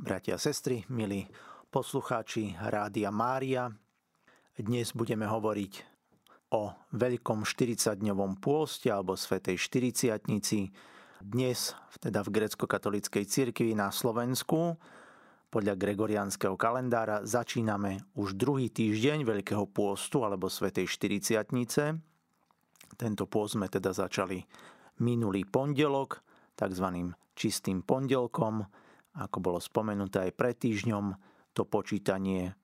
bratia a sestry, milí poslucháči Rádia Mária. Dnes budeme hovoriť o veľkom 40-dňovom pôste alebo Svetej 40 Dnes teda v grecko-katolíckej cirkvi na Slovensku podľa gregoriánskeho kalendára začíname už druhý týždeň Veľkého pôstu alebo Svetej 40 Tento pôst sme teda začali minulý pondelok, tzv. čistým pondelkom, ako bolo spomenuté aj pred týždňom, to počítanie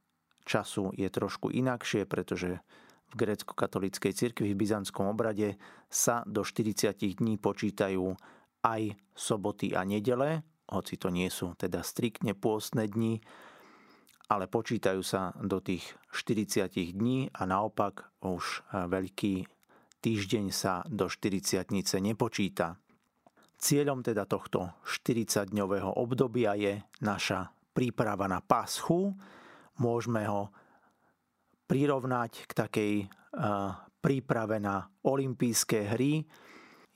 času je trošku inakšie, pretože v grécko-katolíckej cirkvi v byzantskom obrade sa do 40 dní počítajú aj soboty a nedele, hoci to nie sú teda striktne pôstne dni, ale počítajú sa do tých 40 dní a naopak už veľký týždeň sa do 40 dnice nepočíta. Cieľom teda tohto 40-dňového obdobia je naša príprava na paschu. Môžeme ho prirovnať k takej príprave na olympijské hry.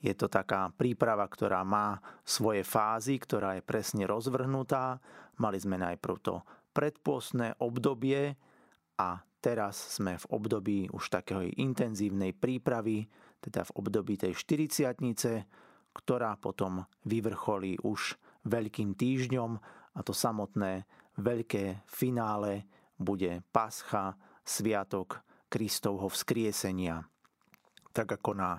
Je to taká príprava, ktorá má svoje fázy, ktorá je presne rozvrhnutá. Mali sme najprv to predpostné obdobie a teraz sme v období už takého intenzívnej prípravy, teda v období tej 40 ktorá potom vyvrcholí už Veľkým týždňom a to samotné veľké finále bude Pascha, Sviatok Kristovho vzkriesenia. Tak ako na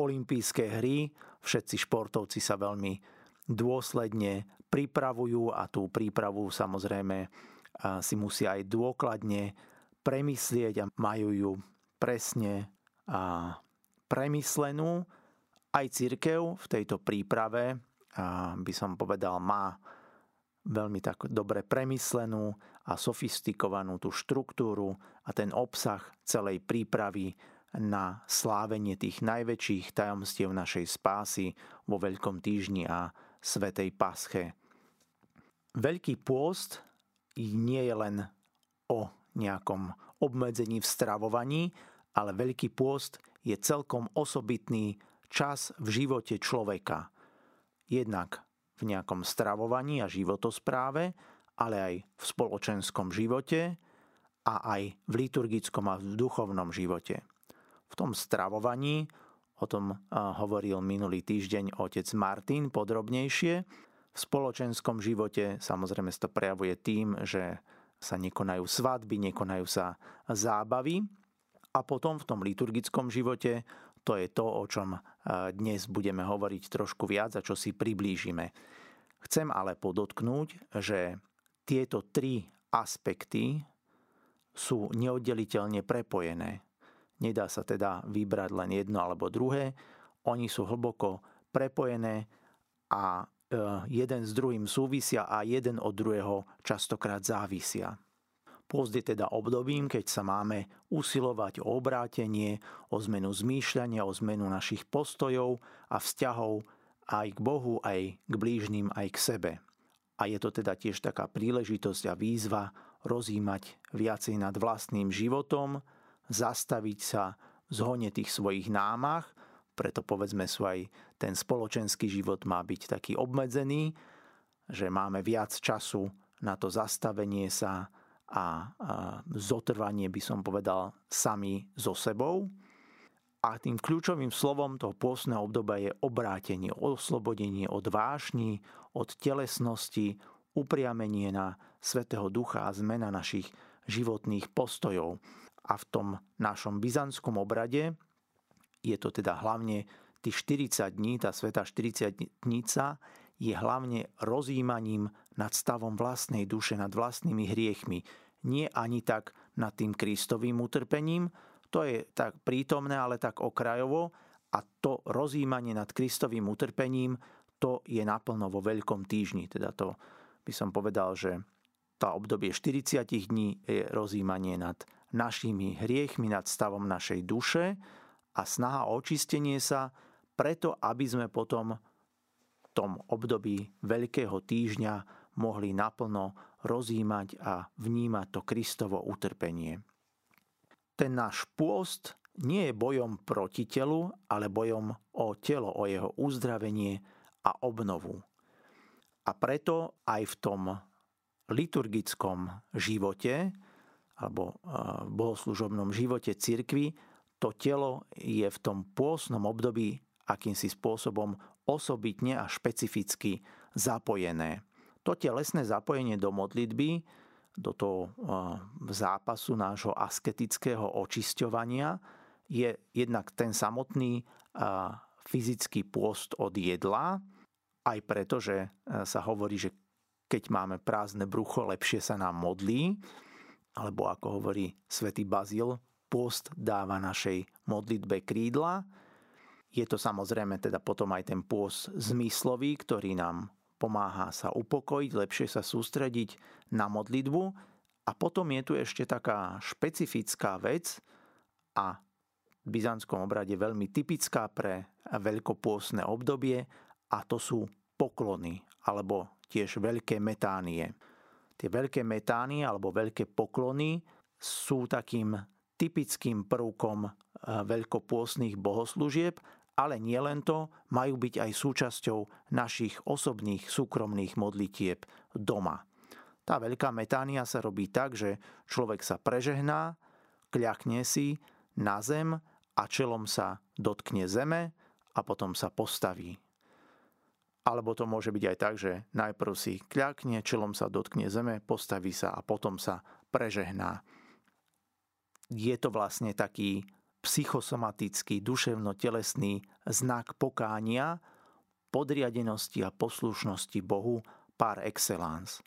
olympijské hry, všetci športovci sa veľmi dôsledne pripravujú a tú prípravu samozrejme si musia aj dôkladne premyslieť a majú ju presne uh, premyslenú aj církev v tejto príprave, by som povedal, má veľmi tak dobre premyslenú a sofistikovanú tú štruktúru a ten obsah celej prípravy na slávenie tých najväčších tajomstiev našej spásy vo Veľkom týždni a Svetej Pasche. Veľký pôst nie je len o nejakom obmedzení v stravovaní, ale Veľký pôst je celkom osobitný čas v živote človeka. Jednak v nejakom stravovaní a životospráve, ale aj v spoločenskom živote a aj v liturgickom a v duchovnom živote. V tom stravovaní, o tom hovoril minulý týždeň otec Martin podrobnejšie, v spoločenskom živote samozrejme sa to prejavuje tým, že sa nekonajú svadby, nekonajú sa zábavy a potom v tom liturgickom živote to je to, o čom e, dnes budeme hovoriť trošku viac a čo si priblížime. Chcem ale podotknúť, že tieto tri aspekty sú neoddeliteľne prepojené. Nedá sa teda vybrať len jedno alebo druhé. Oni sú hlboko prepojené a e, jeden s druhým súvisia a jeden od druhého častokrát závisia. Pôst je teda obdobím, keď sa máme usilovať o obrátenie, o zmenu zmýšľania, o zmenu našich postojov a vzťahov aj k Bohu, aj k blížnym, aj k sebe. A je to teda tiež taká príležitosť a výzva rozímať viacej nad vlastným životom, zastaviť sa v zhone tých svojich námach, preto povedzme sú aj ten spoločenský život má byť taký obmedzený, že máme viac času na to zastavenie sa, a zotrvanie, by som povedal, sami so sebou. A tým kľúčovým slovom toho pôstneho obdobia je obrátenie, oslobodenie od vášni, od telesnosti, upriamenie na Svetého Ducha a zmena našich životných postojov. A v tom našom byzantskom obrade je to teda hlavne tých 40 dní, tá sveta 40 dnica je hlavne rozjímaním nad stavom vlastnej duše, nad vlastnými hriechmi. Nie ani tak nad tým Kristovým utrpením, to je tak prítomné, ale tak okrajovo a to rozjímanie nad Kristovým utrpením, to je naplno vo Veľkom týždni. Teda to by som povedal, že tá obdobie 40 dní je rozjímanie nad našimi hriechmi, nad stavom našej duše a snaha o očistenie sa preto, aby sme potom tom období Veľkého týždňa mohli naplno rozímať a vnímať to Kristovo utrpenie. Ten náš pôst nie je bojom proti telu, ale bojom o telo, o jeho uzdravenie a obnovu. A preto aj v tom liturgickom živote alebo v bohoslužobnom živote cirkvi to telo je v tom pôsnom období akýmsi spôsobom osobitne a špecificky zapojené. To telesné zapojenie do modlitby, do toho zápasu nášho asketického očisťovania je jednak ten samotný fyzický pôst od jedla, aj preto, že sa hovorí, že keď máme prázdne brucho, lepšie sa nám modlí, alebo ako hovorí svätý Bazil, pôst dáva našej modlitbe krídla. Je to samozrejme teda potom aj ten pôst zmyslový, ktorý nám pomáha sa upokojiť, lepšie sa sústrediť na modlitbu. A potom je tu ešte taká špecifická vec a v byzantskom obrade veľmi typická pre veľkopôsne obdobie a to sú poklony alebo tiež veľké metánie. Tie veľké metánie alebo veľké poklony sú takým typickým prvkom veľkopôsnych bohoslúžieb ale nielen to, majú byť aj súčasťou našich osobných súkromných modlitieb doma. Tá veľká metánia sa robí tak, že človek sa prežehná, kľakne si na zem a čelom sa dotkne zeme a potom sa postaví. Alebo to môže byť aj tak, že najprv si kľakne, čelom sa dotkne zeme, postaví sa a potom sa prežehná. Je to vlastne taký psychosomatický, duševno-telesný znak pokánia, podriadenosti a poslušnosti Bohu par excellence.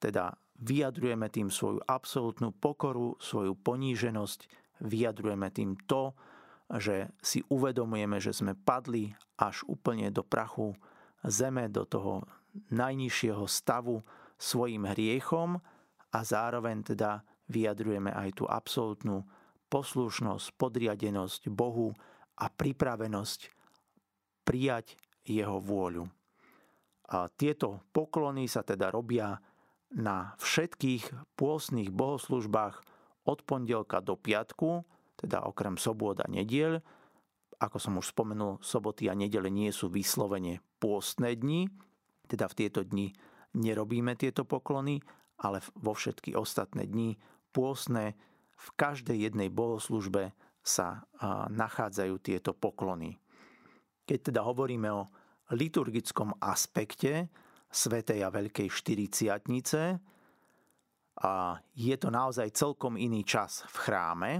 Teda vyjadrujeme tým svoju absolútnu pokoru, svoju poníženosť, vyjadrujeme tým to, že si uvedomujeme, že sme padli až úplne do prachu zeme, do toho najnižšieho stavu svojim hriechom a zároveň teda vyjadrujeme aj tú absolútnu poslušnosť, podriadenosť Bohu a pripravenosť prijať jeho vôľu. A tieto poklony sa teda robia na všetkých pôstnych bohoslužbách od pondelka do piatku, teda okrem sobôd a nediel. Ako som už spomenul, soboty a nedele nie sú vyslovene pôstne dni, teda v tieto dni nerobíme tieto poklony, ale vo všetky ostatné dni pôstne v každej jednej bohoslužbe sa nachádzajú tieto poklony. Keď teda hovoríme o liturgickom aspekte Svetej a Veľkej štyriciatnice, a je to naozaj celkom iný čas v chráme.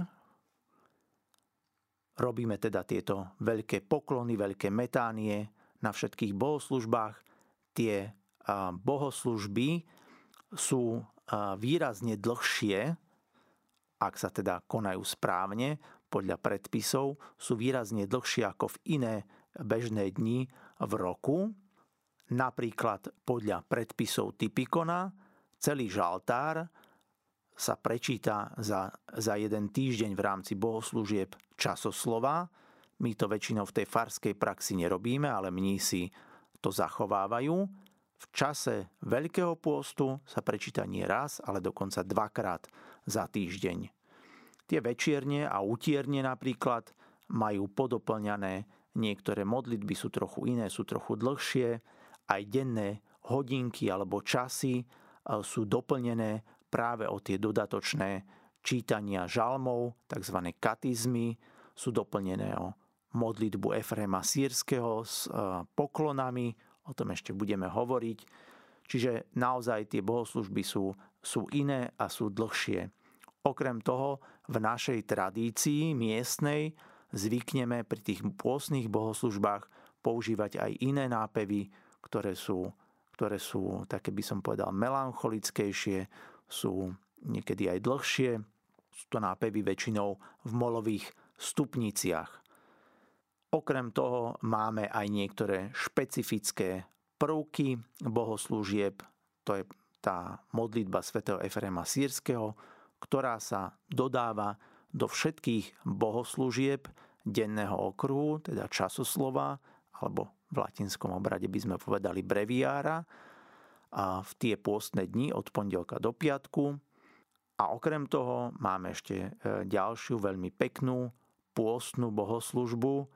Robíme teda tieto veľké poklony, veľké metánie na všetkých bohoslužbách. Tie bohoslužby sú výrazne dlhšie ak sa teda konajú správne podľa predpisov, sú výrazne dlhšie ako v iné bežné dni v roku. Napríklad podľa predpisov typikona celý žaltár sa prečíta za, za jeden týždeň v rámci bohoslúžieb časoslova. My to väčšinou v tej farskej praxi nerobíme, ale mnísi to zachovávajú. V čase Veľkého pôstu sa prečíta nie raz, ale dokonca dvakrát za týždeň. Tie večierne a utierne napríklad majú podoplňané, niektoré modlitby sú trochu iné, sú trochu dlhšie, aj denné hodinky alebo časy e, sú doplnené práve o tie dodatočné čítania žalmov, tzv. katizmy, sú doplnené o modlitbu Efrema Sýrského s e, poklonami, o tom ešte budeme hovoriť. Čiže naozaj tie bohoslužby sú, sú iné a sú dlhšie. Okrem toho v našej tradícii miestnej zvykneme pri tých pôstnych bohoslužbách používať aj iné nápevy, ktoré sú, ktoré sú také by som povedal melancholickejšie, sú niekedy aj dlhšie. Sú to nápevy väčšinou v molových stupniciach. Okrem toho máme aj niektoré špecifické prvky bohoslúžieb, to je tá modlitba svätého Efrema Sýrského, ktorá sa dodáva do všetkých bohoslúžieb denného okruhu, teda časoslova, alebo v latinskom obrade by sme povedali breviára, a v tie pôstne dni od pondelka do piatku. A okrem toho máme ešte e, ďalšiu veľmi peknú pôstnu bohoslužbu,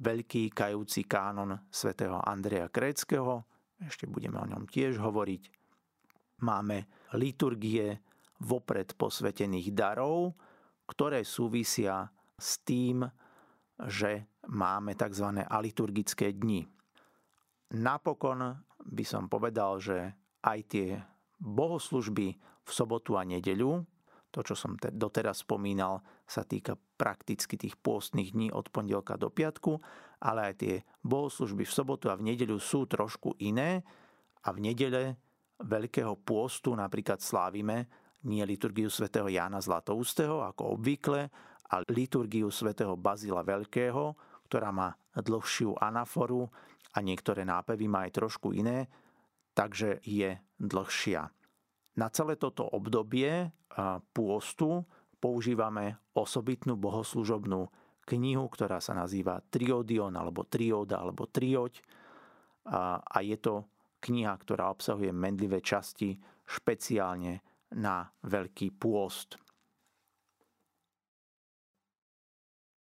veľký kajúci kánon svätého Andreja Kréckého, ešte budeme o ňom tiež hovoriť. Máme liturgie vopred posvetených darov, ktoré súvisia s tým, že máme tzv. aliturgické dni. Napokon by som povedal, že aj tie bohoslužby v sobotu a nedeľu, to, čo som doteraz spomínal, sa týka prakticky tých pôstnych dní od pondelka do piatku, ale aj tie bohoslužby v sobotu a v nedeľu sú trošku iné a v nedele Veľkého pôstu napríklad slávime nie liturgiu svätého Jána Zlatoustého ako obvykle, a liturgiu svätého Bazila Veľkého, ktorá má dlhšiu anaforu a niektoré nápevy má aj trošku iné, takže je dlhšia. Na celé toto obdobie pôstu používame osobitnú bohoslužobnú knihu, ktorá sa nazýva Triodion alebo Trioda alebo Trioď a je to kniha, ktorá obsahuje mendlivé časti špeciálne na Veľký pôst.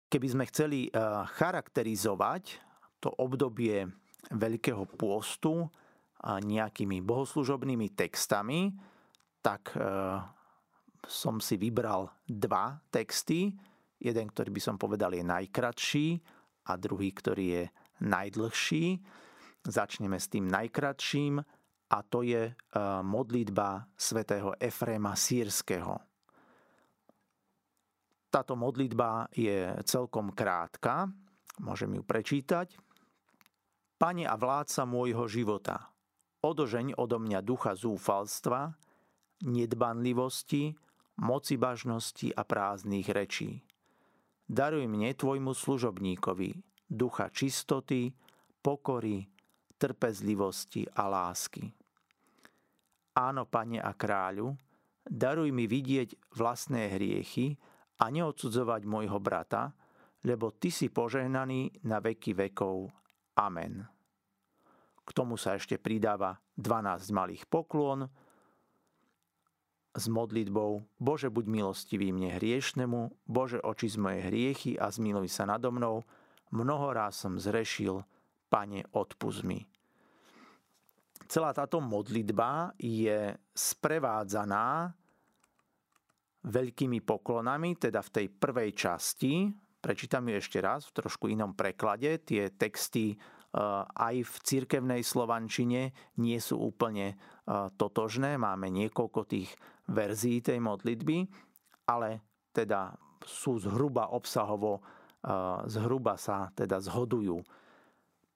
Keby sme chceli charakterizovať to obdobie Veľkého pôstu nejakými bohoslužobnými textami, tak e, som si vybral dva texty. Jeden, ktorý by som povedal je najkratší a druhý, ktorý je najdlhší. Začneme s tým najkratším a to je e, modlitba svätého Efréma Sýrského. Táto modlitba je celkom krátka, môžem ju prečítať. Pane a vládca môjho života, odožeň odo mňa ducha zúfalstva, nedbanlivosti, moci bažnosti a prázdnych rečí. Daruj mne, tvojmu služobníkovi, ducha čistoty, pokory, trpezlivosti a lásky. Áno, pane a kráľu, daruj mi vidieť vlastné hriechy a neodsudzovať môjho brata, lebo ty si požehnaný na veky vekov. Amen. K tomu sa ešte pridáva 12 malých poklon s modlitbou Bože, buď milostivý mne hriešnemu, Bože, oči z moje hriechy a zmiluj sa nado mnou, mnoho ráz som zrešil, Pane, odpust mi. Celá táto modlitba je sprevádzaná veľkými poklonami, teda v tej prvej časti, prečítam ju ešte raz v trošku inom preklade, tie texty aj v cirkevnej slovančine nie sú úplne totožné. Máme niekoľko tých verzií tej modlitby, ale teda sú zhruba obsahovo, zhruba sa teda zhodujú.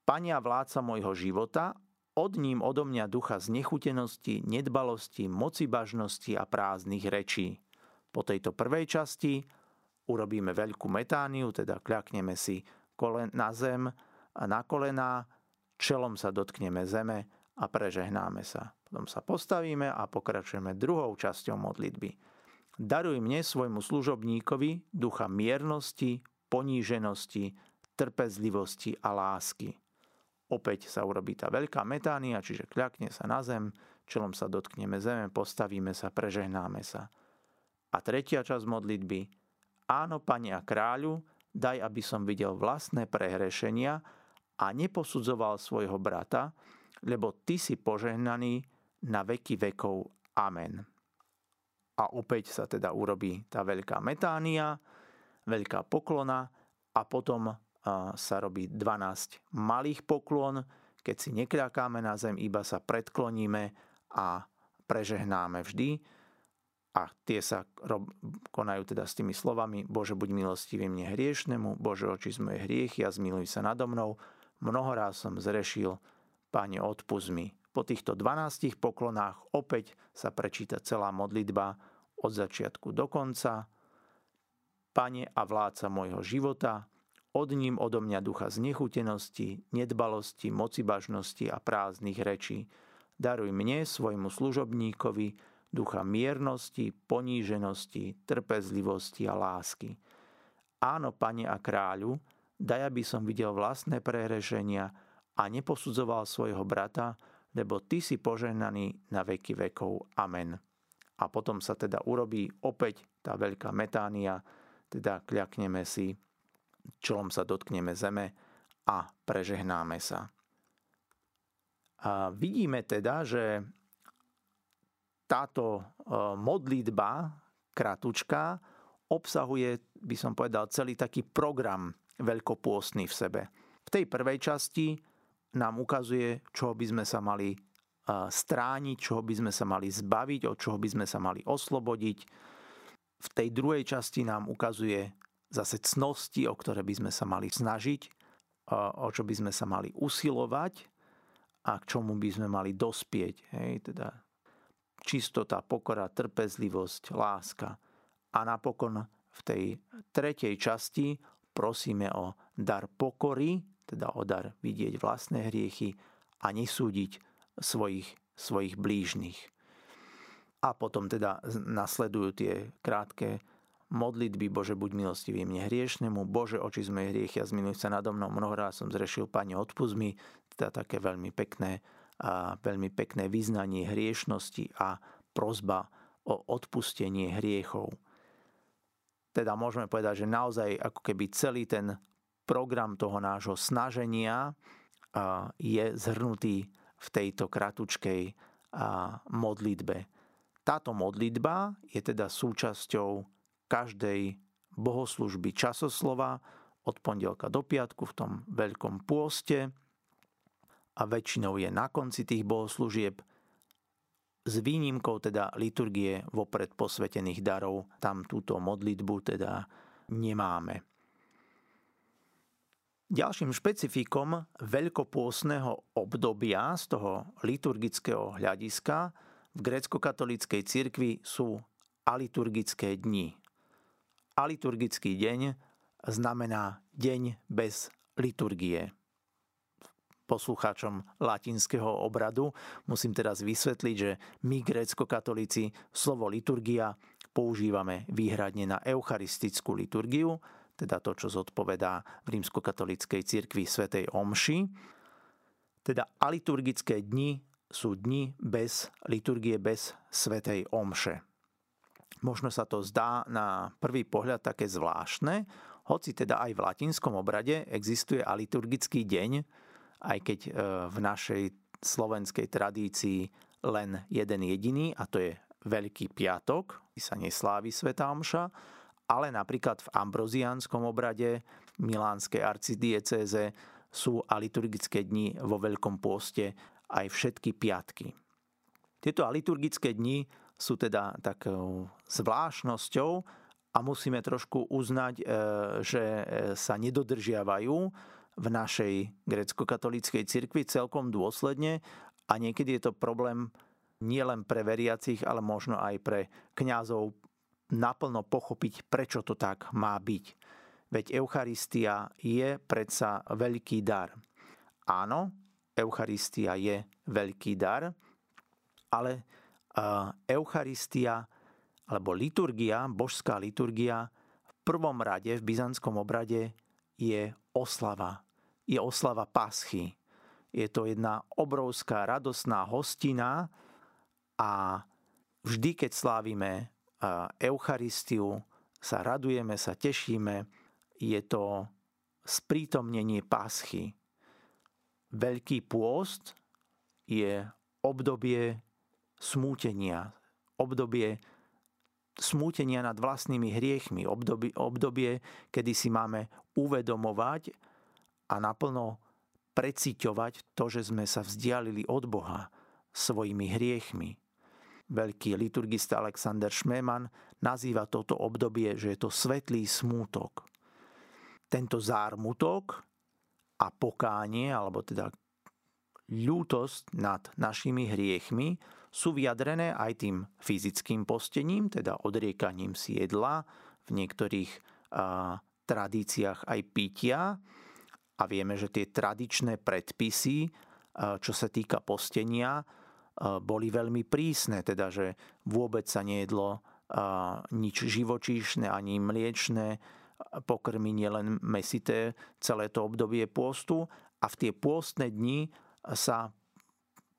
Pania vládca môjho života, od ním odo mňa ducha znechutenosti, nedbalosti, mocibažnosti a prázdnych rečí. Po tejto prvej časti urobíme veľkú metániu, teda kľakneme si na zem, na kolená, čelom sa dotkneme zeme a prežehnáme sa. Potom sa postavíme a pokračujeme druhou časťou modlitby. Daruj mne svojmu služobníkovi ducha miernosti, poníženosti, trpezlivosti a lásky. Opäť sa urobí tá veľká metánia, čiže kľakne sa na zem, čelom sa dotkneme zeme, postavíme sa, prežehnáme sa. A tretia časť modlitby. Áno, Pani a kráľu, daj, aby som videl vlastné prehrešenia a neposudzoval svojho brata, lebo ty si požehnaný na veky vekov. Amen. A opäť sa teda urobí tá veľká metánia, veľká poklona a potom sa robí 12 malých poklon, keď si nekľakáme na zem, iba sa predkloníme a prežehnáme vždy. A tie sa konajú teda s tými slovami Bože, buď milostivý mne hriešnemu, Bože, oči z moje hriechy a zmiluj sa nado mnou, mnohoraz som zrešil, Pane, odpust mi. Po týchto 12 poklonách opäť sa prečíta celá modlitba od začiatku do konca. Pane a vládca môjho života, od ním odo mňa ducha znechutenosti, nedbalosti, mocibažnosti a prázdnych rečí. Daruj mne, svojmu služobníkovi, ducha miernosti, poníženosti, trpezlivosti a lásky. Áno, pane a kráľu, daj, aby som videl vlastné prehrešenia a neposudzoval svojho brata, lebo ty si požehnaný na veky vekov. Amen. A potom sa teda urobí opäť tá veľká metánia, teda kľakneme si, čelom sa dotkneme zeme a prežehnáme sa. A vidíme teda, že táto e, modlitba kratučka obsahuje, by som povedal, celý taký program veľkopôstny v sebe. V tej prvej časti nám ukazuje, čo by sme sa mali e, strániť, čoho by sme sa mali zbaviť, od čoho by sme sa mali oslobodiť. V tej druhej časti nám ukazuje zase cnosti, o ktoré by sme sa mali snažiť, o čo by sme sa mali usilovať a k čomu by sme mali dospieť. Hej, teda čistota, pokora, trpezlivosť, láska. A napokon v tej tretej časti prosíme o dar pokory, teda o dar vidieť vlastné hriechy a nesúdiť svojich, svojich blížnych. A potom teda nasledujú tie krátke modlitby Bože, buď milostivý mne hriešnemu, Bože, oči z mojej hriechy a zmiluj sa nado mnou, mnohokrát som zrešil, Pane, odpust mi, teda také veľmi pekné, a veľmi pekné vyznanie hriešnosti a prozba o odpustenie hriechov. Teda môžeme povedať, že naozaj ako keby celý ten program toho nášho snaženia je zhrnutý v tejto kratučkej modlitbe. Táto modlitba je teda súčasťou každej bohoslužby časoslova od pondelka do piatku v tom veľkom pôste a väčšinou je na konci tých bohoslúžieb s výnimkou teda liturgie vopred posvetených darov, tam túto modlitbu teda nemáme. Ďalším špecifikom veľkopôsneho obdobia z toho liturgického hľadiska v grécko-katolíckej cirkvi sú aliturgické dni. Aliturgický deň znamená deň bez liturgie poslucháčom latinského obradu. Musím teraz vysvetliť, že my, grécko-katolíci, slovo liturgia používame výhradne na eucharistickú liturgiu, teda to, čo zodpovedá v rímskokatolíckej cirkvi svätej Omši. Teda aliturgické dni sú dni bez liturgie, bez svätej Omše. Možno sa to zdá na prvý pohľad také zvláštne, hoci teda aj v latinskom obrade existuje aliturgický deň, aj keď e, v našej slovenskej tradícii len jeden jediný, a to je Veľký piatok, sa neslávi Sveta Omša, ale napríklad v ambroziánskom obrade Milánskej arcidiecéze sú aliturgické dni vo Veľkom pôste aj všetky piatky. Tieto aliturgické dni sú teda takou zvláštnosťou a musíme trošku uznať, e, že sa nedodržiavajú v našej grecko-katolíckej cirkvi celkom dôsledne a niekedy je to problém nielen pre veriacich, ale možno aj pre kňazov naplno pochopiť, prečo to tak má byť. Veď Eucharistia je predsa veľký dar. Áno, Eucharistia je veľký dar, ale Eucharistia alebo liturgia, božská liturgia v prvom rade v byzantskom obrade je oslava. Je oslava paschy. Je to jedna obrovská radosná hostina a vždy, keď slávime Eucharistiu, sa radujeme, sa tešíme, je to sprítomnenie paschy. Veľký pôst je obdobie smútenia, obdobie smútenia nad vlastnými hriechmi, obdobie, obdobie, kedy si máme uvedomovať a naplno preciťovať to, že sme sa vzdialili od Boha svojimi hriechmi. Veľký liturgista Alexander Schmemann nazýva toto obdobie, že je to svetlý smútok. Tento zármutok a pokánie, alebo teda ľútosť nad našimi hriechmi sú vyjadrené aj tým fyzickým postením, teda odriekaním si jedla, v niektorých a, tradíciách aj pitia. A vieme, že tie tradičné predpisy, a, čo sa týka postenia, a, boli veľmi prísne, teda že vôbec sa nejedlo nič živočíšne ani mliečne, pokrmy nielen mesité celé to obdobie pôstu a v tie pôstne dni sa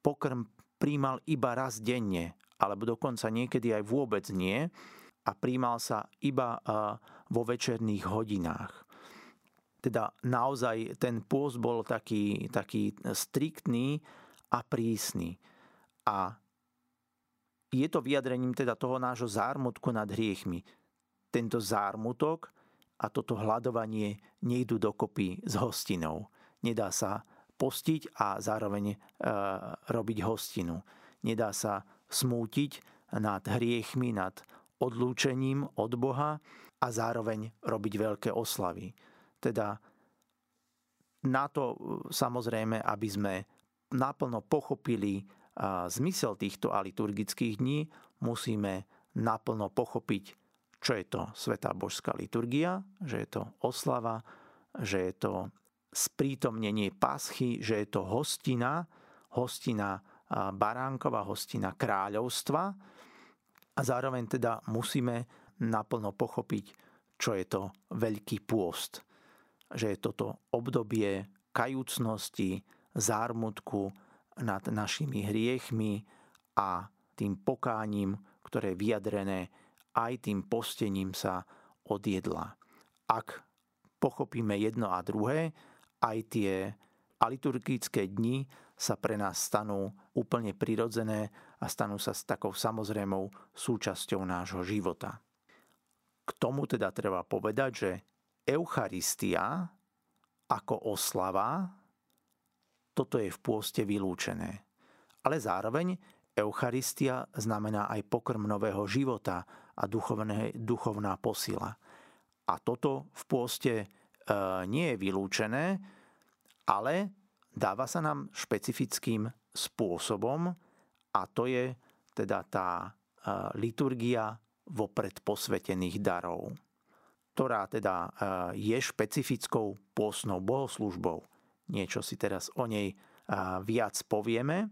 pokrm príjmal iba raz denne, alebo dokonca niekedy aj vôbec nie a príjmal sa iba vo večerných hodinách. Teda naozaj ten pôst bol taký, taký striktný a prísny. A je to vyjadrením teda toho nášho zármutku nad hriechmi. Tento zármutok a toto hľadovanie nejdu dokopy s hostinou. Nedá sa postiť a zároveň e, robiť hostinu. Nedá sa smútiť nad hriechmi, nad odlúčením od Boha a zároveň robiť veľké oslavy. Teda na to samozrejme, aby sme naplno pochopili zmysel týchto aliturgických dní, musíme naplno pochopiť, čo je to Svetá božská liturgia, že je to oslava, že je to sprítomnenie paschy, že je to hostina, hostina baránkova, hostina kráľovstva a zároveň teda musíme naplno pochopiť, čo je to veľký pôst. Že je toto obdobie kajúcnosti, zármutku, nad našimi hriechmi a tým pokáním, ktoré je vyjadrené aj tým postením sa od jedla. Ak pochopíme jedno a druhé, aj tie aliturgické dni sa pre nás stanú úplne prirodzené a stanú sa s takou samozrejmou súčasťou nášho života. K tomu teda treba povedať, že Eucharistia ako oslava toto je v pôste vylúčené. Ale zároveň Eucharistia znamená aj pokrm nového života a duchovné, duchovná posila. A toto v pôste nie je vylúčené, ale dáva sa nám špecifickým spôsobom a to je teda tá e, liturgia vopred posvetených darov, ktorá teda e, je špecifickou pôstnou bohoslužbou niečo si teraz o nej viac povieme.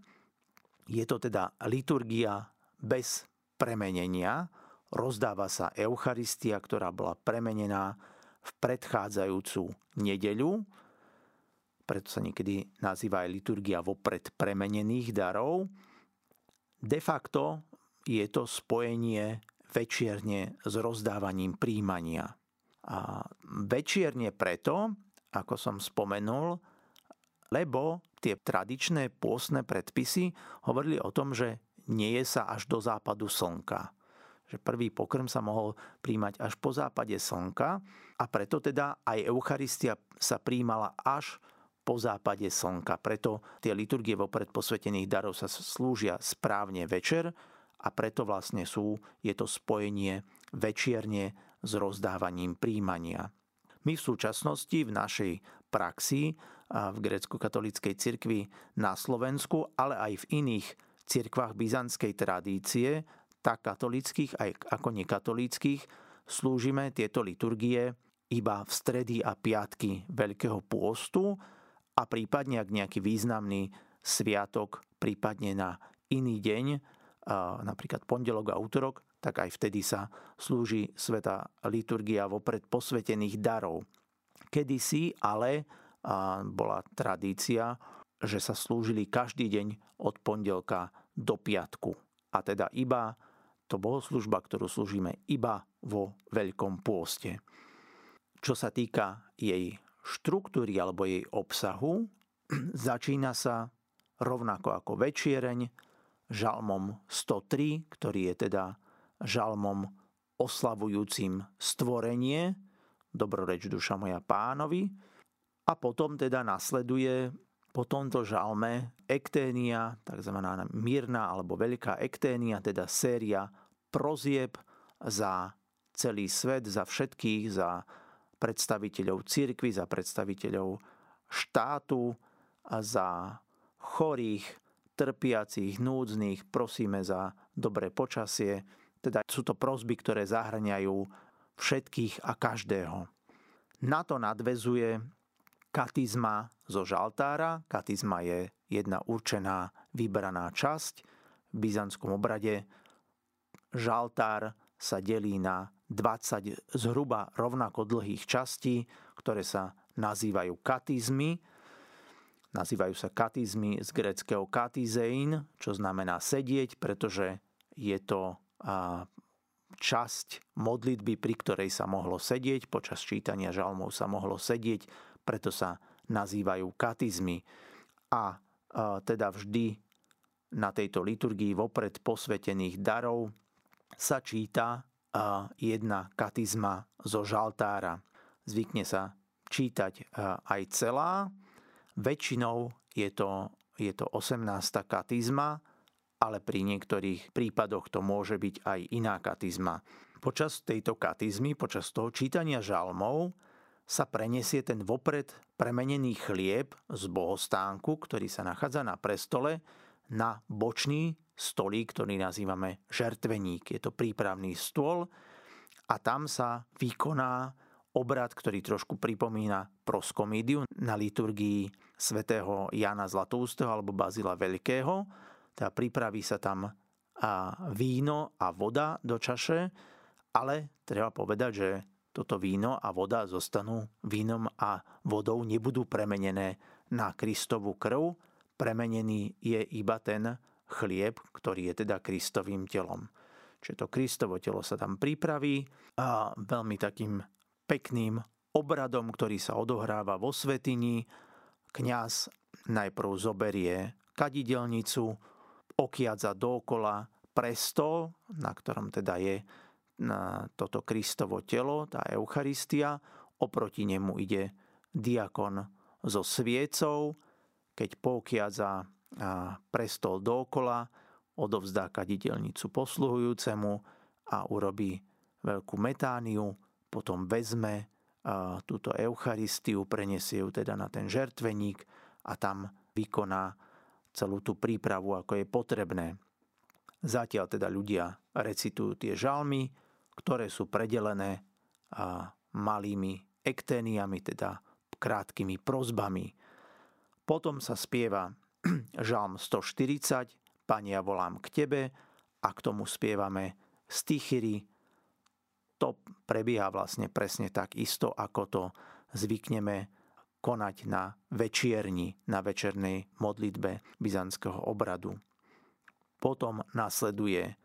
Je to teda liturgia bez premenenia. Rozdáva sa Eucharistia, ktorá bola premenená v predchádzajúcu nedeľu. Preto sa niekedy nazýva aj liturgia vopred premenených darov. De facto je to spojenie večierne s rozdávaním príjmania. A večierne preto, ako som spomenul, lebo tie tradičné pôstne predpisy hovorili o tom, že nie je sa až do západu slnka. Že prvý pokrm sa mohol príjmať až po západe slnka a preto teda aj Eucharistia sa príjmala až po západe slnka. Preto tie liturgie vopred posvetených darov sa slúžia správne večer a preto vlastne sú, je to spojenie večierne s rozdávaním príjmania. My v súčasnosti v našej praxi v grécko-katolíckej cirkvi na Slovensku, ale aj v iných cirkvách byzantskej tradície, tak katolických aj ako nekatolíckých, slúžime tieto liturgie iba v stredy a piatky Veľkého pôstu a prípadne ak nejaký významný sviatok, prípadne na iný deň, napríklad pondelok a útorok, tak aj vtedy sa slúži sveta liturgia vopred posvetených darov. Kedysi ale bola tradícia, že sa slúžili každý deň od pondelka do piatku. A teda iba to bohoslužba, ktorú slúžime iba vo Veľkom pôste. Čo sa týka jej štruktúry alebo jej obsahu, začína sa rovnako ako večiereň žalmom 103, ktorý je teda žalmom oslavujúcim stvorenie, dobroreč duša moja pánovi, a potom teda nasleduje po tomto žalme ekténia, tzv. mírna alebo veľká ekténia, teda séria prozieb za celý svet, za všetkých, za predstaviteľov cirkvy, za predstaviteľov štátu, a za chorých, trpiacich, núdznych, prosíme za dobré počasie. Teda sú to prosby, ktoré zahrňajú všetkých a každého. Na to nadvezuje katizma zo žaltára. Katizma je jedna určená vybraná časť. V byzantskom obrade žaltár sa delí na 20 zhruba rovnako dlhých častí, ktoré sa nazývajú katizmy. Nazývajú sa katizmy z greckého katizein, čo znamená sedieť, pretože je to časť modlitby, pri ktorej sa mohlo sedieť, počas čítania žalmov sa mohlo sedieť preto sa nazývajú katizmy. A teda vždy na tejto liturgii vopred posvetených darov sa číta jedna katizma zo žaltára. Zvykne sa čítať aj celá. Väčšinou je to, je to 18. katizma, ale pri niektorých prípadoch to môže byť aj iná katizma. Počas tejto katizmy, počas toho čítania žalmov, sa prenesie ten vopred premenený chlieb z bohostánku, ktorý sa nachádza na prestole, na bočný stolík, ktorý nazývame žertveník. Je to prípravný stôl a tam sa vykoná obrad, ktorý trošku pripomína proskomídiu na liturgii svätého Jana Zlatoustého alebo Bazila Veľkého. Teda pripraví sa tam víno a voda do čaše, ale treba povedať, že toto víno a voda zostanú vínom a vodou, nebudú premenené na Kristovú krv. Premenený je iba ten chlieb, ktorý je teda Kristovým telom. Čiže to Kristovo telo sa tam pripraví a veľmi takým pekným obradom, ktorý sa odohráva vo svetini. Kňaz najprv zoberie kadidelnicu, okiadza dookola prestol, na ktorom teda je toto Kristovo telo, tá Eucharistia, oproti nemu ide diakon so sviecou, keď poukiadza prestol dookola, odovzdá kadidelnicu posluhujúcemu a urobí veľkú metániu, potom vezme túto Eucharistiu, preniesie ju teda na ten žertveník a tam vykoná celú tú prípravu, ako je potrebné. Zatiaľ teda ľudia recitujú tie žalmy, ktoré sú predelené malými ekténiami, teda krátkými prozbami. Potom sa spieva žalm 140, Pania volám k Tebe a k tomu spievame stichyry. To prebieha vlastne presne tak isto, ako to zvykneme konať na večierni, na večernej modlitbe byzantského obradu. Potom nasleduje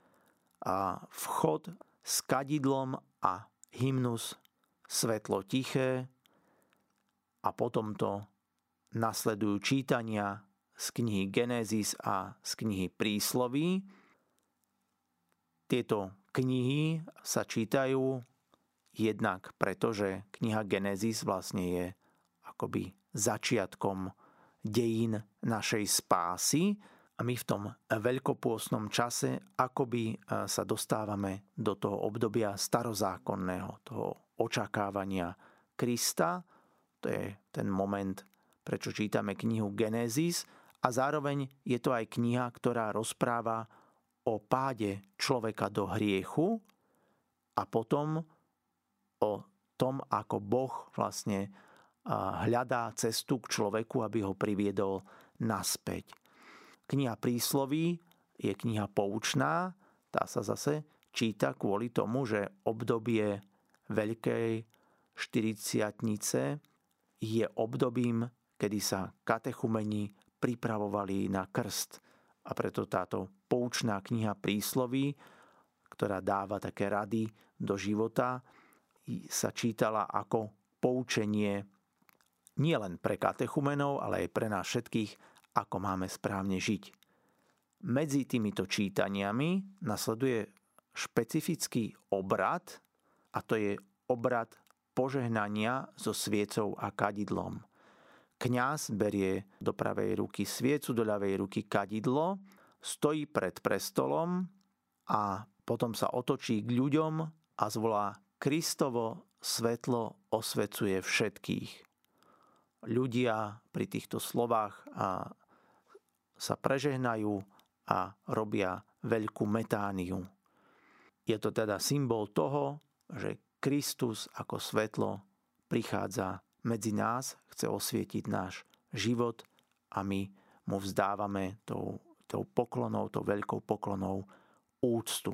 vchod s kadidlom a hymnus Svetlo tiché a potom to nasledujú čítania z knihy Genesis a z knihy Prísloví. Tieto knihy sa čítajú jednak preto, že kniha Genesis vlastne je akoby začiatkom dejín našej spásy, a my v tom veľkopôstnom čase akoby e, sa dostávame do toho obdobia starozákonného, toho očakávania Krista. To je ten moment, prečo čítame knihu Genesis a zároveň je to aj kniha, ktorá rozpráva o páde človeka do hriechu a potom o tom, ako Boh vlastne hľadá cestu k človeku, aby ho priviedol naspäť. Kniha prísloví je kniha poučná, tá sa zase číta kvôli tomu, že obdobie Veľkej 40 je obdobím, kedy sa katechumeni pripravovali na krst. A preto táto poučná kniha prísloví, ktorá dáva také rady do života, sa čítala ako poučenie nielen pre katechumenov, ale aj pre nás všetkých, ako máme správne žiť. Medzi týmito čítaniami nasleduje špecifický obrad a to je obrad požehnania so sviecou a kadidlom. Kňaz berie do pravej ruky sviecu, do ľavej ruky kadidlo, stojí pred prestolom a potom sa otočí k ľuďom a zvolá Kristovo svetlo osvecuje všetkých. Ľudia pri týchto slovách a sa prežehnajú a robia veľkú metániu. Je to teda symbol toho, že Kristus ako svetlo prichádza medzi nás, chce osvietiť náš život a my mu vzdávame tou, tou poklonou, tou veľkou poklonou úctu.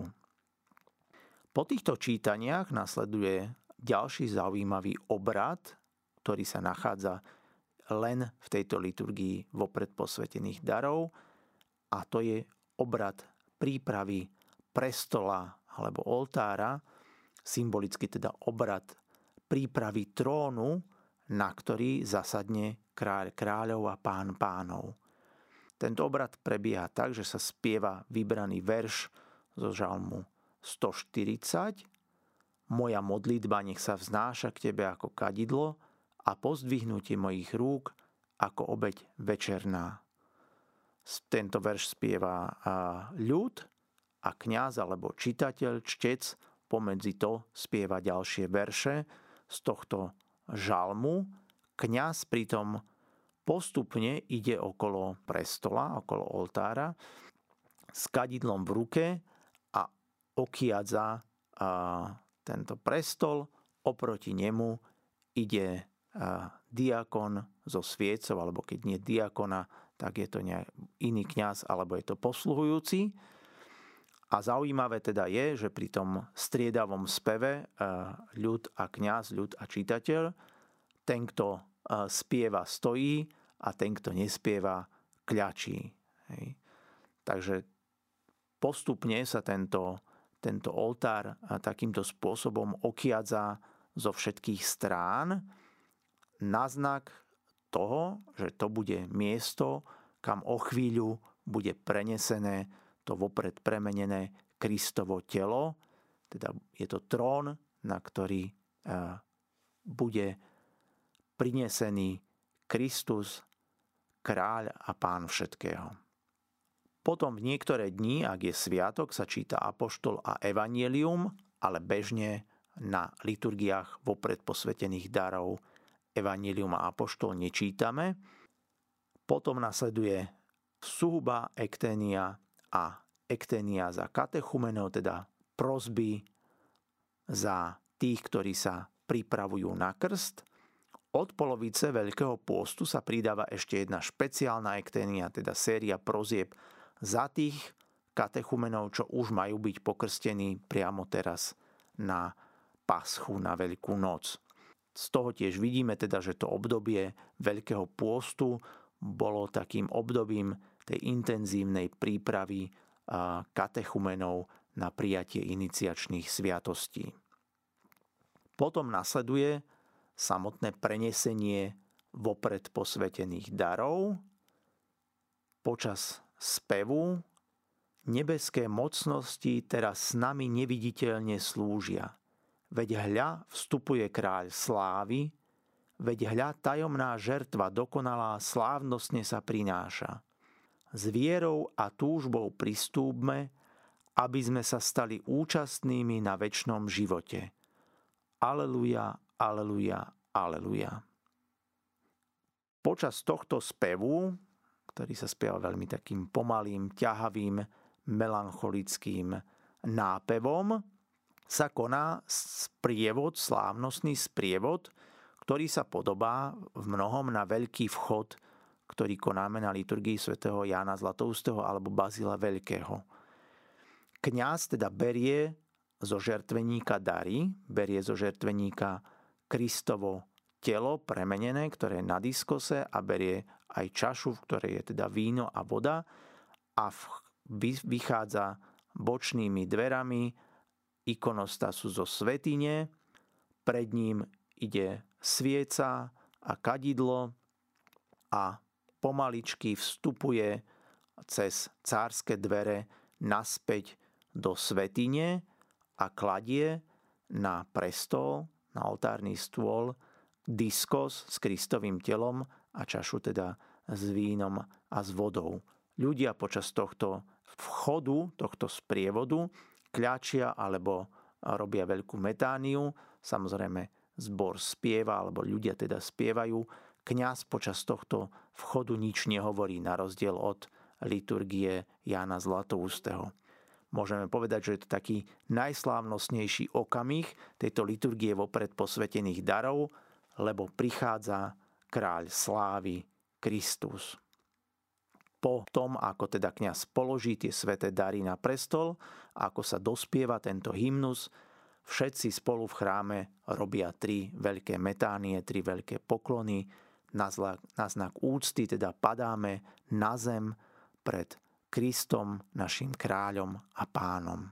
Po týchto čítaniach nasleduje ďalší zaujímavý obrad, ktorý sa nachádza len v tejto liturgii vopred posvetených darov a to je obrad prípravy prestola alebo oltára, symbolicky teda obrad prípravy trónu, na ktorý zasadne kráľ kráľov a pán pánov. Tento obrad prebieha tak, že sa spieva vybraný verš zo žalmu 140. Moja modlitba nech sa vznáša k tebe ako kadidlo a pozdvihnutie mojich rúk ako obeď večerná. Tento verš spieva ľud a kňaz alebo čitateľ, čtec pomedzi to spieva ďalšie verše z tohto žalmu. Kňaz pritom postupne ide okolo prestola, okolo oltára s kadidlom v ruke a okiadza tento prestol. Oproti nemu ide diakon so sviecov, alebo keď nie diakona, tak je to iný kňaz, alebo je to posluhujúci. A zaujímavé teda je, že pri tom striedavom speve ľud a kňaz, ľud a čitateľ, ten, kto spieva, stojí a ten, kto nespieva, kľačí. Hej. Takže postupne sa tento, tento oltár takýmto spôsobom okiadza zo všetkých strán na znak toho, že to bude miesto, kam o chvíľu bude prenesené to vopred premenené Kristovo telo, teda je to trón, na ktorý bude prinesený Kristus, kráľ a pán všetkého. Potom v niektoré dni, ak je sviatok, sa číta apoštol a evanielium, ale bežne na liturgiách vopred posvetených darov evanielium a apoštol nečítame. Potom nasleduje suhuba ekténia a ekténia za katechumenov, teda prosby za tých, ktorí sa pripravujú na krst – od polovice Veľkého pôstu sa pridáva ešte jedna špeciálna ekténia, teda séria prozieb za tých katechumenov, čo už majú byť pokrstení priamo teraz na paschu, na Veľkú noc. Z toho tiež vidíme teda, že to obdobie Veľkého pôstu bolo takým obdobím tej intenzívnej prípravy katechumenov na prijatie iniciačných sviatostí. Potom nasleduje samotné prenesenie vopred posvetených darov počas spevu nebeské mocnosti teraz s nami neviditeľne slúžia. Veď hľa vstupuje kráľ slávy, veď hľa tajomná žertva dokonalá slávnostne sa prináša. S vierou a túžbou pristúpme, aby sme sa stali účastnými na väčšnom živote. Aleluja, Aleluja, Aleluja. Počas tohto spevu, ktorý sa spieva veľmi takým pomalým, ťahavým, melancholickým nápevom, sa koná sprievod, slávnostný sprievod, ktorý sa podobá v mnohom na veľký vchod, ktorý konáme na liturgii svätého Jána Zlatoustého alebo Bazila Veľkého. Kňaz teda berie zo žertveníka dary, berie zo žertveníka Kristovo telo premenené, ktoré je na diskose a berie aj čašu, v ktorej je teda víno a voda a vychádza bočnými dverami ikonostasu zo svetine, pred ním ide svieca a kadidlo a pomaličky vstupuje cez cárske dvere naspäť do svetine a kladie na prestol na oltárny stôl diskos s Kristovým telom a čašu teda s vínom a s vodou. Ľudia počas tohto vchodu, tohto sprievodu kľačia alebo robia veľkú metániu. Samozrejme zbor spieva alebo ľudia teda spievajú. Kňaz počas tohto vchodu nič nehovorí na rozdiel od liturgie Jána Zlatoustého môžeme povedať, že je to taký najslávnostnejší okamih tejto liturgie vopred posvetených darov, lebo prichádza kráľ slávy Kristus. Po tom, ako teda kňaz položí tie sveté dary na prestol, ako sa dospieva tento hymnus, všetci spolu v chráme robia tri veľké metánie, tri veľké poklony, na znak, na znak úcty teda padáme na zem pred Kristom, našim kráľom a pánom.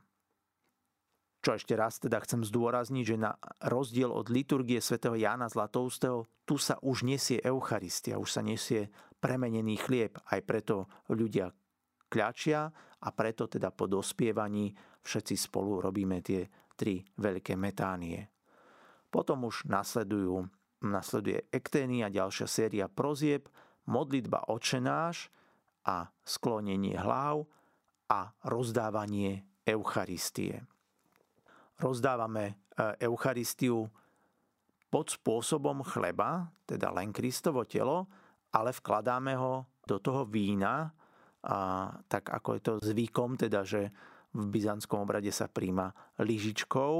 Čo ešte raz teda chcem zdôrazniť, že na rozdiel od liturgie svätého Jána Zlatoustého, tu sa už nesie Eucharistia, už sa nesie premenený chlieb. Aj preto ľudia kľačia a preto teda po dospievaní všetci spolu robíme tie tri veľké metánie. Potom už nasledujú, nasleduje ekténia, ďalšia séria prozieb, modlitba očenáš a sklonenie hlav a rozdávanie Eucharistie. Rozdávame e, Eucharistiu pod spôsobom chleba, teda len Kristovo telo, ale vkladáme ho do toho vína, a tak ako je to zvykom, teda že v byzantskom obrade sa príjma lyžičkou,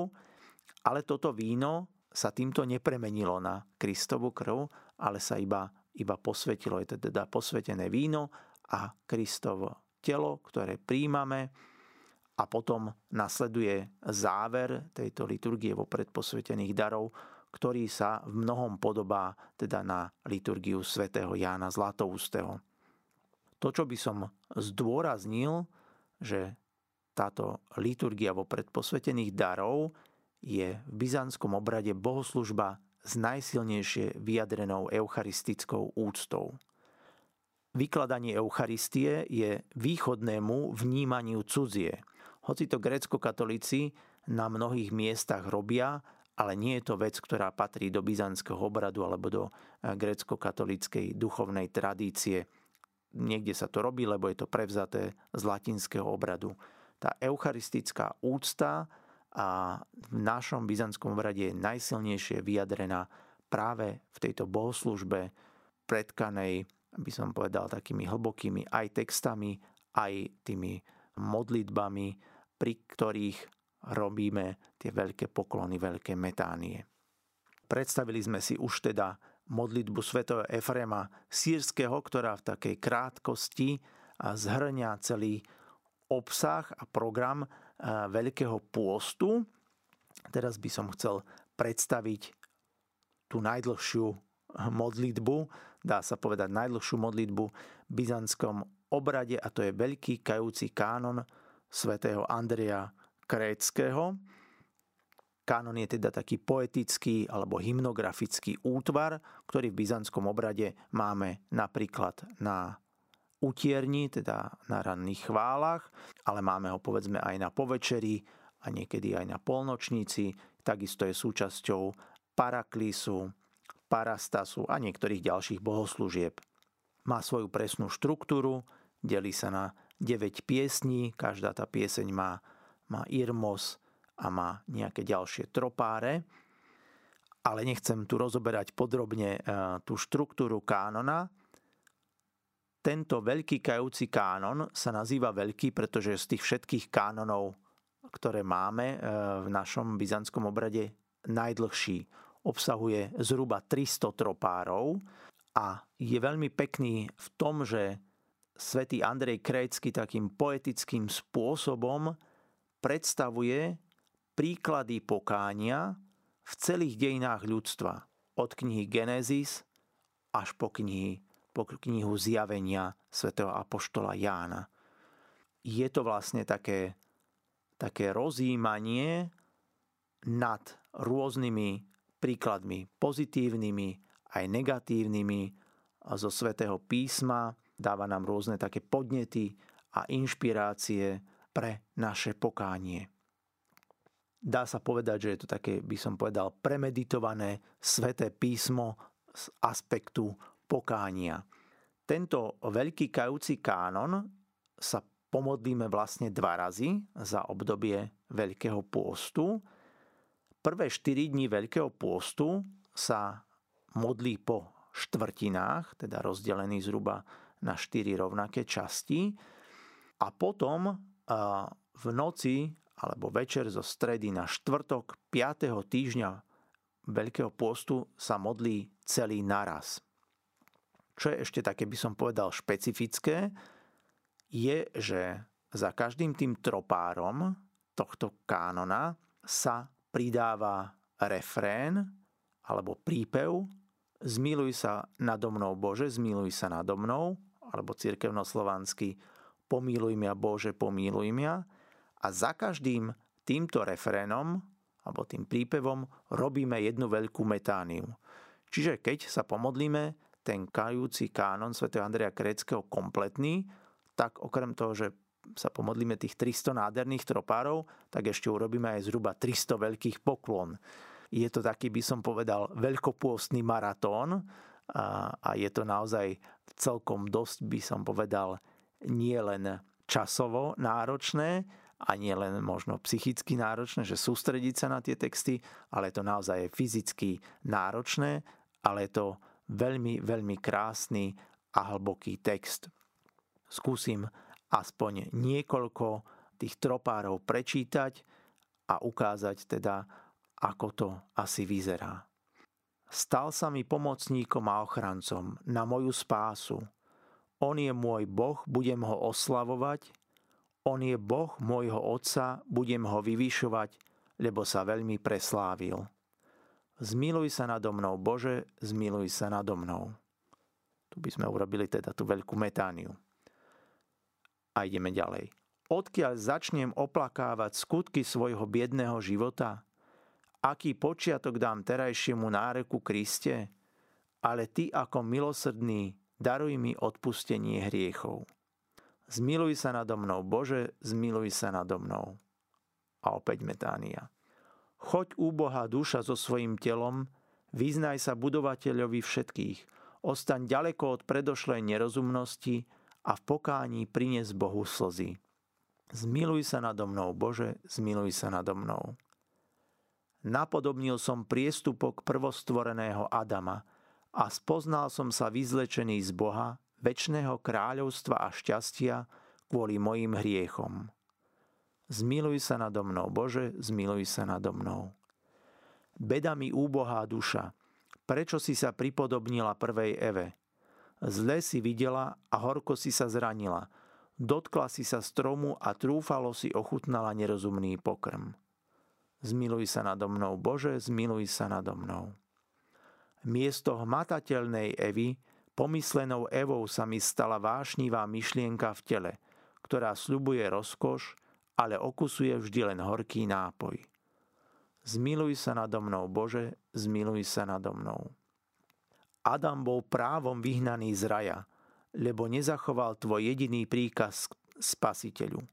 ale toto víno sa týmto nepremenilo na Kristovu krv, ale sa iba, iba posvetilo. Je to teda posvetené víno a Kristovo telo, ktoré príjmame a potom nasleduje záver tejto liturgie vo predposvetených darov, ktorý sa v mnohom podobá teda na liturgiu svätého Jána Zlatoustého. To, čo by som zdôraznil, že táto liturgia vo predposvetených darov je v byzantskom obrade bohoslužba s najsilnejšie vyjadrenou eucharistickou úctou. Vykladanie Eucharistie je východnému vnímaniu cudzie. Hoci to grécko-katolíci na mnohých miestach robia, ale nie je to vec, ktorá patrí do byzantského obradu alebo do eh, grécko-katolíckej duchovnej tradície. Niekde sa to robí, lebo je to prevzaté z latinského obradu tá eucharistická úcta a v našom byzantskom obrade je najsilnejšie vyjadrená práve v tejto bohoslužbe predkanej, by som povedal, takými hlbokými aj textami, aj tými modlitbami, pri ktorých robíme tie veľké poklony, veľké metánie. Predstavili sme si už teda modlitbu svätého Efrema sírskeho, ktorá v takej krátkosti zhrňa celý obsah a program eh, Veľkého pôstu. Teraz by som chcel predstaviť tú najdlhšiu modlitbu, dá sa povedať najdlhšiu modlitbu v byzantskom obrade a to je veľký kajúci kánon svätého Andreja Kréckého. Kánon je teda taký poetický alebo hymnografický útvar, ktorý v byzantskom obrade máme napríklad na utierni, teda na ranných chválach, ale máme ho povedzme aj na povečeri a niekedy aj na polnočníci. Takisto je súčasťou paraklisu, parastasu a niektorých ďalších bohoslúžieb. Má svoju presnú štruktúru, delí sa na 9 piesní, každá tá pieseň má, má irmos a má nejaké ďalšie tropáre. Ale nechcem tu rozoberať podrobne eh, tú štruktúru kánona, tento veľký kajúci kánon sa nazýva veľký, pretože z tých všetkých kánonov, ktoré máme e, v našom byzantskom obrade, najdlhší. Obsahuje zhruba 300 tropárov a je veľmi pekný v tom, že svätý Andrej Krécky takým poetickým spôsobom predstavuje príklady pokánia v celých dejinách ľudstva. Od knihy Genesis až po knihy po knihu Zjavenia svätého Apoštola Jána. Je to vlastne také, také rozjímanie nad rôznymi príkladmi pozitívnymi aj negatívnymi zo svätého písma. Dáva nám rôzne také podnety a inšpirácie pre naše pokánie. Dá sa povedať, že je to také, by som povedal, premeditované sveté písmo z aspektu pokánia. Tento veľký kajúci kánon sa pomodlíme vlastne dva razy za obdobie Veľkého pôstu. Prvé 4 dní Veľkého pôstu sa modlí po štvrtinách, teda rozdelený zhruba na 4 rovnaké časti. A potom v noci alebo večer zo stredy na štvrtok 5. týždňa Veľkého pôstu sa modlí celý naraz. Čo je ešte také, by som povedal, špecifické, je, že za každým tým tropárom tohto kánona sa pridáva refrén alebo prípev Zmiluj sa nado mnou Bože, zmiluj sa nado mnou, alebo cirkevnoslovansky Pomíluj mňa Bože, pomíluj mňa. A za každým týmto refrénom alebo tým prípevom robíme jednu veľkú metániu. Čiže keď sa pomodlíme ten kajúci kánon Sv. Andreja Kréckého kompletný, tak okrem toho, že sa pomodlíme tých 300 nádherných tropárov, tak ešte urobíme aj zhruba 300 veľkých poklon. Je to taký, by som povedal, veľkopôstny maratón a, a je to naozaj celkom dosť, by som povedal, nie len časovo náročné a nie len možno psychicky náročné, že sústrediť sa na tie texty, ale je to naozaj fyzicky náročné, ale je to veľmi, veľmi krásny a hlboký text. Skúsim aspoň niekoľko tých tropárov prečítať a ukázať teda, ako to asi vyzerá. Stal sa mi pomocníkom a ochrancom na moju spásu. On je môj Boh, budem ho oslavovať. On je Boh môjho Otca, budem ho vyvyšovať, lebo sa veľmi preslávil. Zmiluj sa nado mnou, Bože, zmiluj sa nado mnou. Tu by sme urobili teda tú veľkú metániu. A ideme ďalej. Odkiaľ začnem oplakávať skutky svojho biedného života? Aký počiatok dám terajšiemu náreku Kriste? Ale Ty ako milosrdný, daruj mi odpustenie hriechov. Zmiluj sa nado mnou, Bože, zmiluj sa nado mnou. A opäť metánia. Choď u Boha duša so svojim telom, vyznaj sa budovateľovi všetkých, ostaň ďaleko od predošlej nerozumnosti, a v pokání prinies Bohu slzy. Zmiluj sa nado mnou, Bože, zmiluj sa nado mnou. Napodobnil som priestupok prvostvoreného Adama a spoznal som sa vyzlečený z Boha, väčšného kráľovstva a šťastia kvôli mojim hriechom. Zmiluj sa nado mnou, Bože, zmiluj sa nado mnou. Beda mi úbohá duša, prečo si sa pripodobnila prvej Eve? Zle si videla a horko si sa zranila. Dotkla si sa stromu a trúfalo si ochutnala nerozumný pokrm. Zmiluj sa nado mnou, Bože, zmiluj sa nado mnou. Miesto hmatateľnej Evy, pomyslenou Evou sa mi stala vášnivá myšlienka v tele, ktorá sľubuje rozkoš, ale okusuje vždy len horký nápoj. Zmiluj sa nado mnou, Bože, zmiluj sa nado mnou. Adam bol právom vyhnaný z raja, lebo nezachoval tvoj jediný príkaz spasiteľu.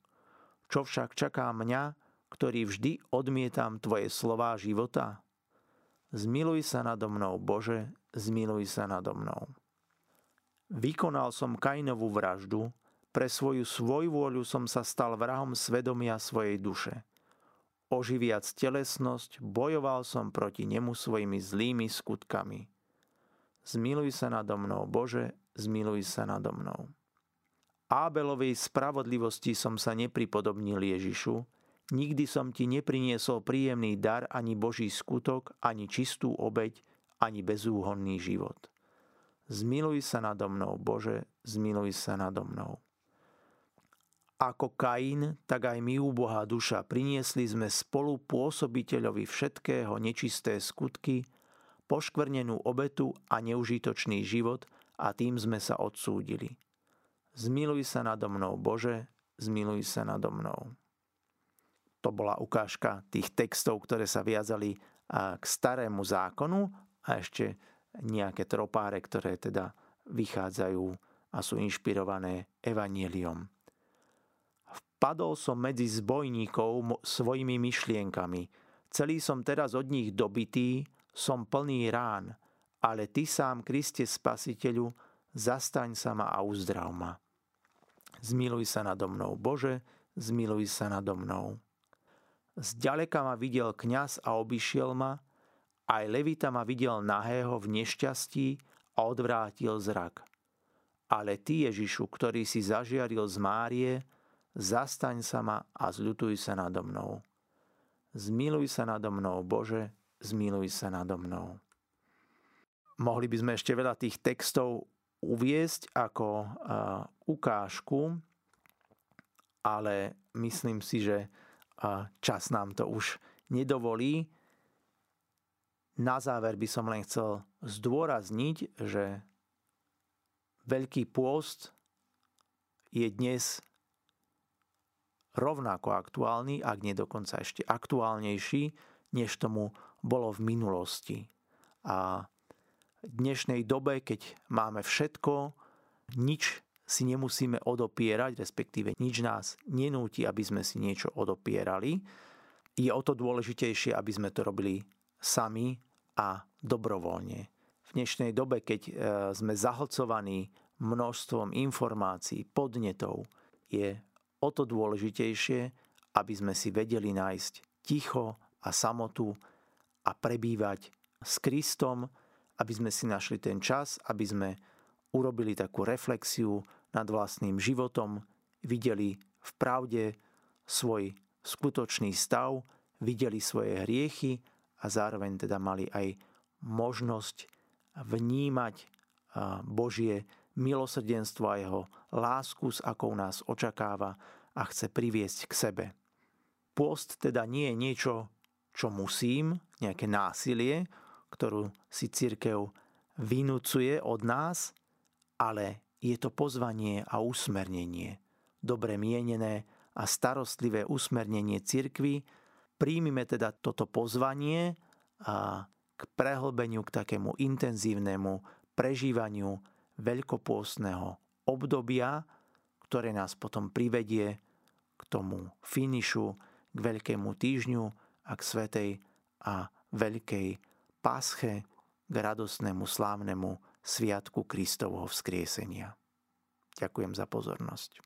Čo však čaká mňa, ktorý vždy odmietam tvoje slová života? Zmiluj sa nado mnou, Bože, zmiluj sa nado mnou. Vykonal som Kainovú vraždu, pre svoju svojvôľu som sa stal vrahom svedomia svojej duše. Oživiac telesnosť, bojoval som proti nemu svojimi zlými skutkami – Zmiluj sa nado mnou, Bože, zmiluj sa nado mnou. Ábelovej spravodlivosti som sa nepripodobnil Ježišu, nikdy som ti nepriniesol príjemný dar, ani Boží skutok, ani čistú obeď, ani bezúhonný život. Zmiluj sa nado mnou, Bože, zmiluj sa nado mnou. Ako Kain, tak aj my u Boha duša priniesli sme spolu pôsobiteľovi všetkého nečisté skutky, poškvrnenú obetu a neužitočný život a tým sme sa odsúdili. Zmiluj sa nado mnou, Bože, zmiluj sa nado mnou. To bola ukážka tých textov, ktoré sa viazali k starému zákonu a ešte nejaké tropáre, ktoré teda vychádzajú a sú inšpirované evanieliom. Vpadol som medzi zbojníkov svojimi myšlienkami. Celý som teraz od nich dobitý som plný rán, ale Ty sám, Kriste Spasiteľu, zastaň sa ma a uzdrav ma. Zmiluj sa nado mnou, Bože, zmiluj sa nado mnou. Zďaleka ma videl kňaz a obišiel ma, aj Levita ma videl nahého v nešťastí a odvrátil zrak. Ale Ty, Ježišu, ktorý si zažiaril z Márie, zastaň sa ma a zľutuj sa nado mnou. Zmiluj sa nado mnou, Bože, zmiluj sa nado mnou. Mohli by sme ešte veľa tých textov uviesť ako ukážku, ale myslím si, že čas nám to už nedovolí. Na záver by som len chcel zdôrazniť, že Veľký pôst je dnes rovnako aktuálny, ak nie dokonca ešte aktuálnejší, než tomu bolo v minulosti. A dnešnej dobe, keď máme všetko, nič si nemusíme odopierať, respektíve nič nás nenúti, aby sme si niečo odopierali. Je o to dôležitejšie, aby sme to robili sami a dobrovoľne. V dnešnej dobe, keď e, sme zahlcovaní množstvom informácií, podnetov, je o to dôležitejšie, aby sme si vedeli nájsť ticho a samotu a prebývať s Kristom, aby sme si našli ten čas, aby sme urobili takú reflexiu nad vlastným životom, videli v pravde svoj skutočný stav, videli svoje hriechy a zároveň teda mali aj možnosť vnímať Božie milosrdenstvo a jeho lásku, s akou nás očakáva a chce priviesť k sebe. Pôst teda nie je niečo, čo musím, nejaké násilie, ktorú si církev vynúcuje od nás, ale je to pozvanie a usmernenie, dobre mienené a starostlivé usmernenie cirkvy. Príjmime teda toto pozvanie a k prehlbeniu, k takému intenzívnemu prežívaniu veľkopôstneho obdobia, ktoré nás potom privedie k tomu finišu, k veľkému týždňu a k svetej a veľkej pásche, k radosnému slávnemu Sviatku Kristovho vzkriesenia. Ďakujem za pozornosť.